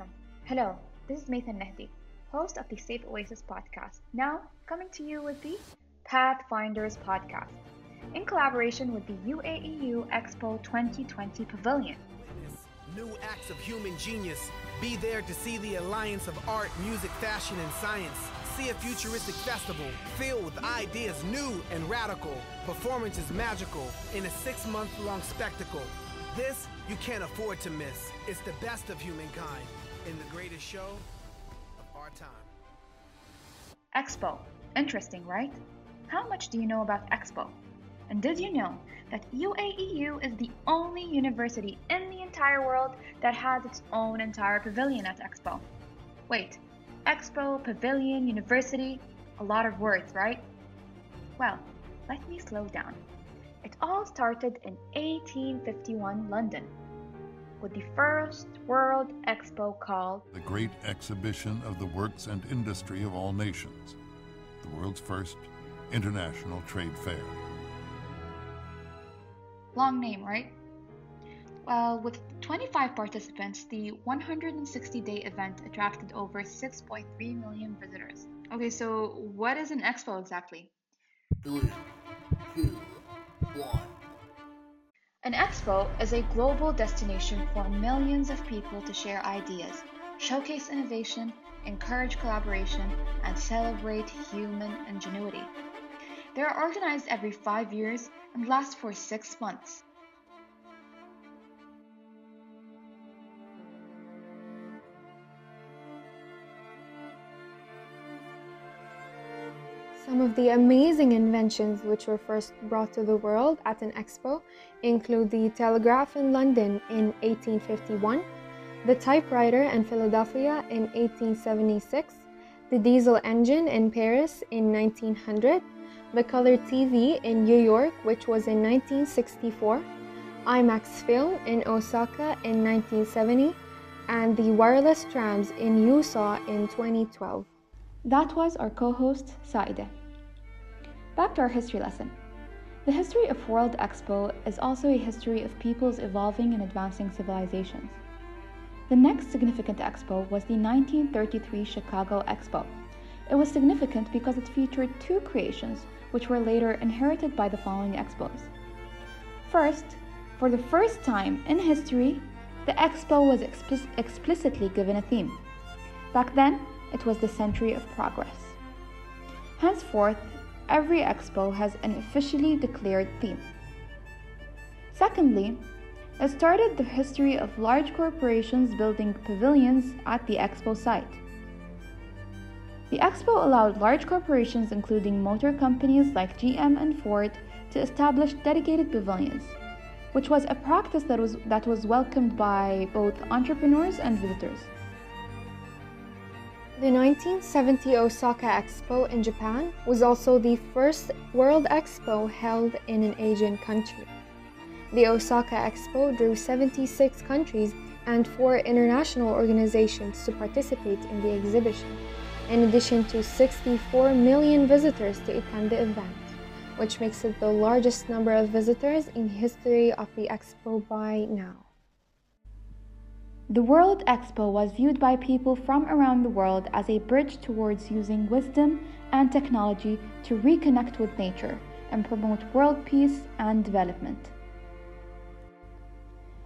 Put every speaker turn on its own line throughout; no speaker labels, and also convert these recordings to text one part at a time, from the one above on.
welcome. Hello, this is Nathan Nehdi, host of the Safe Oasis podcast, now coming to you with the Pathfinders podcast, in collaboration with the UAEU Expo 2020 Pavilion.
New acts of human genius. Be there to see the alliance of art, music, fashion, and science. See a futuristic festival filled with ideas new and radical. Performances magical in a six month long spectacle. This you can't afford to miss. It's the best of humankind in the greatest show of our time.
Expo. Interesting, right? How much do you know about Expo? And did you know that UAEU is the only university in the entire world that has its own entire pavilion at Expo? Wait, Expo, pavilion, university, a lot of words, right? Well, let me slow down. It all started in 1851 London with the first World Expo called
the Great Exhibition of the Works and Industry of All Nations, the world's first international trade fair.
Long name, right? Well, with 25 participants, the 160 day event attracted over 6.3 million visitors. Okay, so what is an expo exactly?
Three, two, one.
An expo is a global destination for millions of people to share ideas, showcase innovation, encourage collaboration, and celebrate human ingenuity. They are organized every five years and last for six months.
Some of the amazing inventions which were first brought to the world at an expo include the telegraph in London in 1851, the typewriter in Philadelphia in 1876, the diesel engine in Paris in 1900, the color TV in New York, which was in 1964, IMAX film in Osaka in 1970, and the wireless trams in Yeosu in 2012.
That was our co host, Saida. Back to our history lesson. The history of World Expo is also a history of peoples evolving and advancing civilizations. The next significant expo was the 1933 Chicago Expo. It was significant because it featured two creations which were later inherited by the following expos. First, for the first time in history, the expo was explic- explicitly given a theme. Back then, it was the century of progress. Henceforth, every expo has an officially declared theme. Secondly, it started the history of large corporations building pavilions at the expo site. The expo allowed large corporations, including motor companies like GM and Ford, to establish dedicated pavilions, which was a practice that was, that was welcomed by both entrepreneurs and visitors.
The 1970 Osaka Expo in Japan was also the first World Expo held in an Asian country. The Osaka Expo drew 76 countries and four international organizations to participate in the exhibition, in addition to 64 million visitors to attend the event, which makes it the largest number of visitors in history of the expo by now.
The World Expo was viewed by people from around the world as a bridge towards using wisdom and technology to reconnect with nature and promote world peace and development.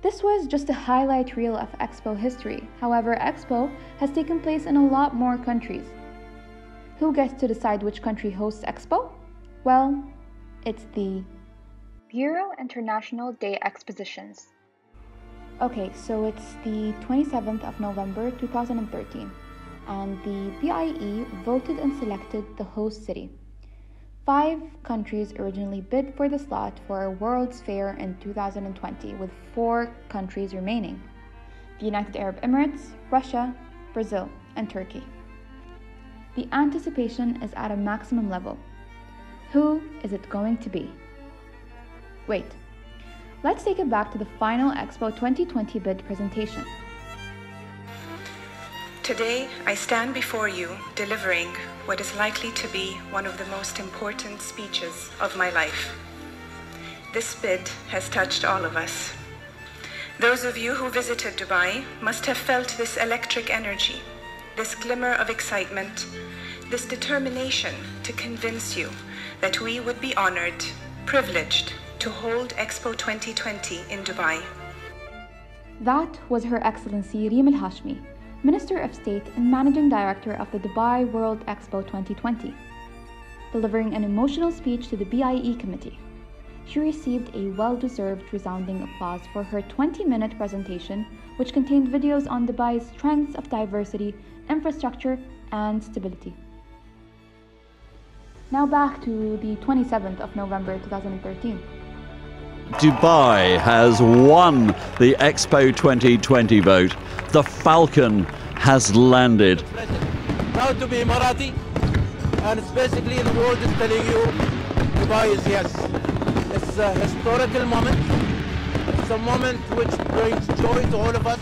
This was just a highlight reel of Expo history. However, Expo has taken place in a lot more countries. Who gets to decide which country hosts Expo? Well, it's the Bureau International des Expositions. Okay, so it's the 27th of November 2013, and the BIE voted and selected the host city. Five countries originally bid for the slot for a World's Fair in 2020, with four countries remaining the United Arab Emirates, Russia, Brazil, and Turkey. The anticipation is at a maximum level. Who is it going to be? Wait, let's take it back to the final Expo 2020 bid presentation.
Today, I stand before you delivering what is likely to be one of the most important speeches of my life. This bid has touched all of us. Those of you who visited Dubai must have felt this electric energy, this glimmer of excitement, this determination to convince you that we would be honored, privileged to hold Expo 2020 in Dubai.
That was Her Excellency Reem Al Hashimy, Minister of State and Managing Director of the Dubai World Expo 2020, delivering an emotional speech to the BIE committee. She received a well deserved resounding applause for her 20 minute presentation, which contained videos on Dubai's strengths of diversity, infrastructure, and stability. Now back to the 27th of November 2013.
Dubai has won the Expo 2020 vote. The Falcon has landed.
Proud to be Emirati, and basically the world is telling you Dubai is yes. It's a historical moment. It's a moment which brings joy to all of us.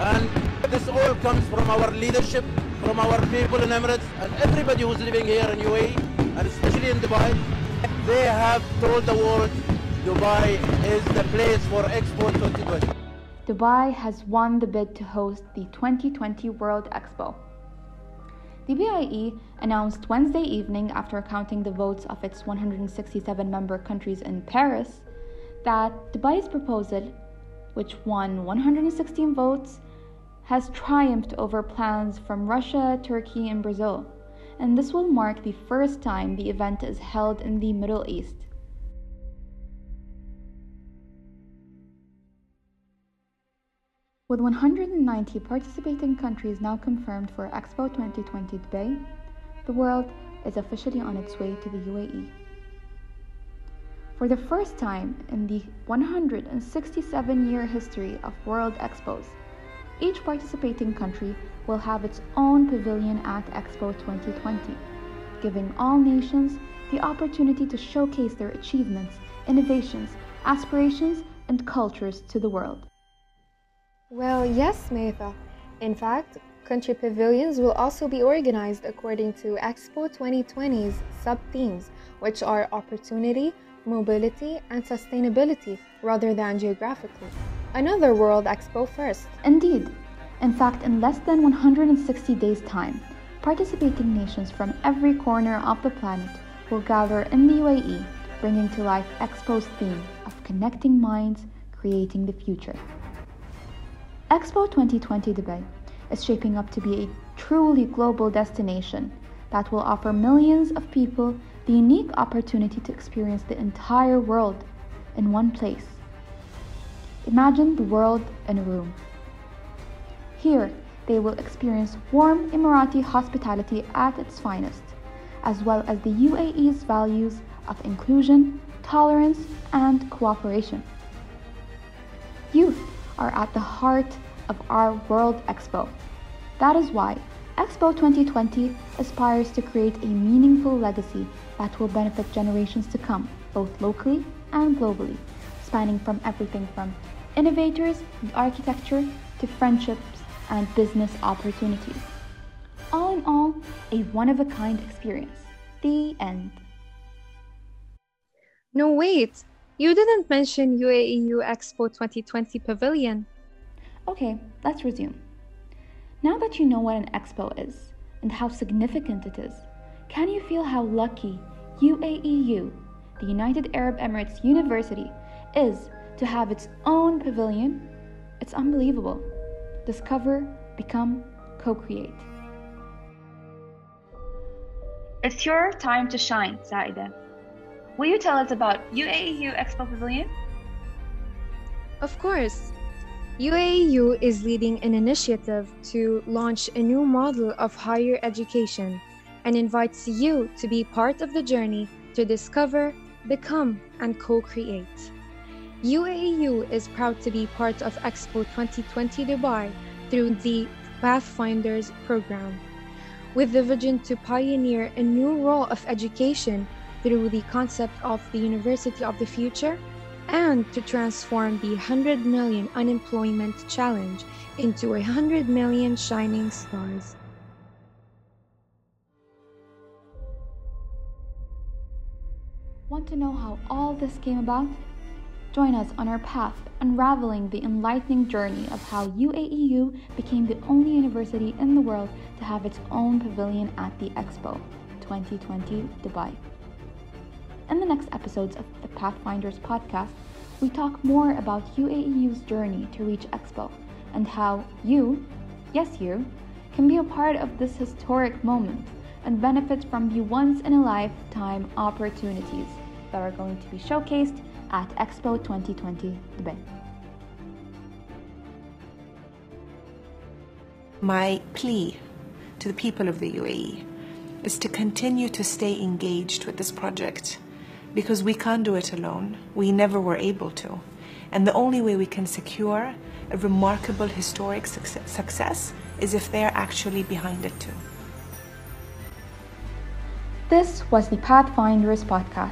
And this all comes from our leadership, from our people in Emirates, and everybody who's living here in UAE, and especially in Dubai. They have told the world Dubai is the place for Expo 2020.
Dubai has won the bid to host the 2020 World Expo. The BIE announced Wednesday evening, after counting the votes of its 167 member countries in Paris, that Dubai's proposal, which won 116 votes, has triumphed over plans from Russia, Turkey, and Brazil, and this will mark the first time the event is held in the Middle East. With 190 participating countries now confirmed for Expo 2020 Dubai, the world is officially on its way to the UAE. For the first time in the 167 year history of World Expos, each participating country will have its own pavilion at Expo 2020, giving all nations the opportunity to showcase their achievements, innovations, aspirations, and cultures to the world.
Well, yes, Maitha. In fact, country pavilions will also be organized according to Expo 2020's sub themes, which are opportunity, mobility, and sustainability rather than geographically. Another World Expo first.
Indeed. In fact, in less than 160 days' time, participating nations from every corner of the planet will gather in the UAE, bringing to life Expo's theme of connecting minds, creating the future. Expo 2020 Dubai is shaping up to be a truly global destination that will offer millions of people the unique opportunity to experience the entire world in one place. Imagine the world in a room. Here, they will experience warm Emirati hospitality at its finest, as well as the UAE's values of inclusion, tolerance, and cooperation. Youth are at the heart of our World Expo. That is why Expo 2020 aspires to create a meaningful legacy that will benefit generations to come, both locally and globally, spanning from everything from innovators and architecture to friendships and business opportunities. All in all, a one of a kind experience. The end.
No, wait. You didn't mention UAEU Expo 2020 Pavilion.
Okay, let's resume. Now that you know what an expo is and how significant it is, can you feel how lucky UAEU, the United Arab Emirates University, is to have its own pavilion? It's unbelievable. Discover, become, co create.
It's your time to shine, Saida. Will you tell us about UAEU Expo Pavilion?
Of course. UAEU is leading an initiative to launch a new model of higher education and invites you to be part of the journey to discover, become, and co create. UAEU is proud to be part of Expo 2020 Dubai through the Pathfinders program, with the vision to pioneer a new role of education through the concept of the University of the Future and to transform the 100 million unemployment challenge into a 100 million shining stars.
Want to know how all this came about? Join us on our path unraveling the enlightening journey of how UAEU became the only university in the world to have its own pavilion at the Expo 2020 Dubai. In the next episodes of the Pathfinders podcast, we talk more about UAEU's journey to reach Expo and how you, yes, you, can be a part of this historic moment and benefit from the once in a lifetime opportunities that are going to be showcased at Expo 2020 Dubai.
My plea to the people of the UAE is to continue to stay engaged with this project because we can't do it alone. We never were able to. And the only way we can secure a remarkable historic success is if they're actually behind it too.
This was the Pathfinders podcast.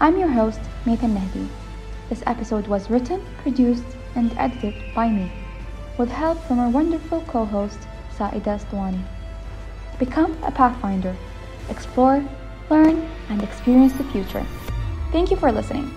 I'm your host, Nathan Nehdi. This episode was written, produced, and edited by me, with help from our wonderful co host, Saida Stwani. Become a Pathfinder. Explore, learn, and experience the future. Thank you for listening.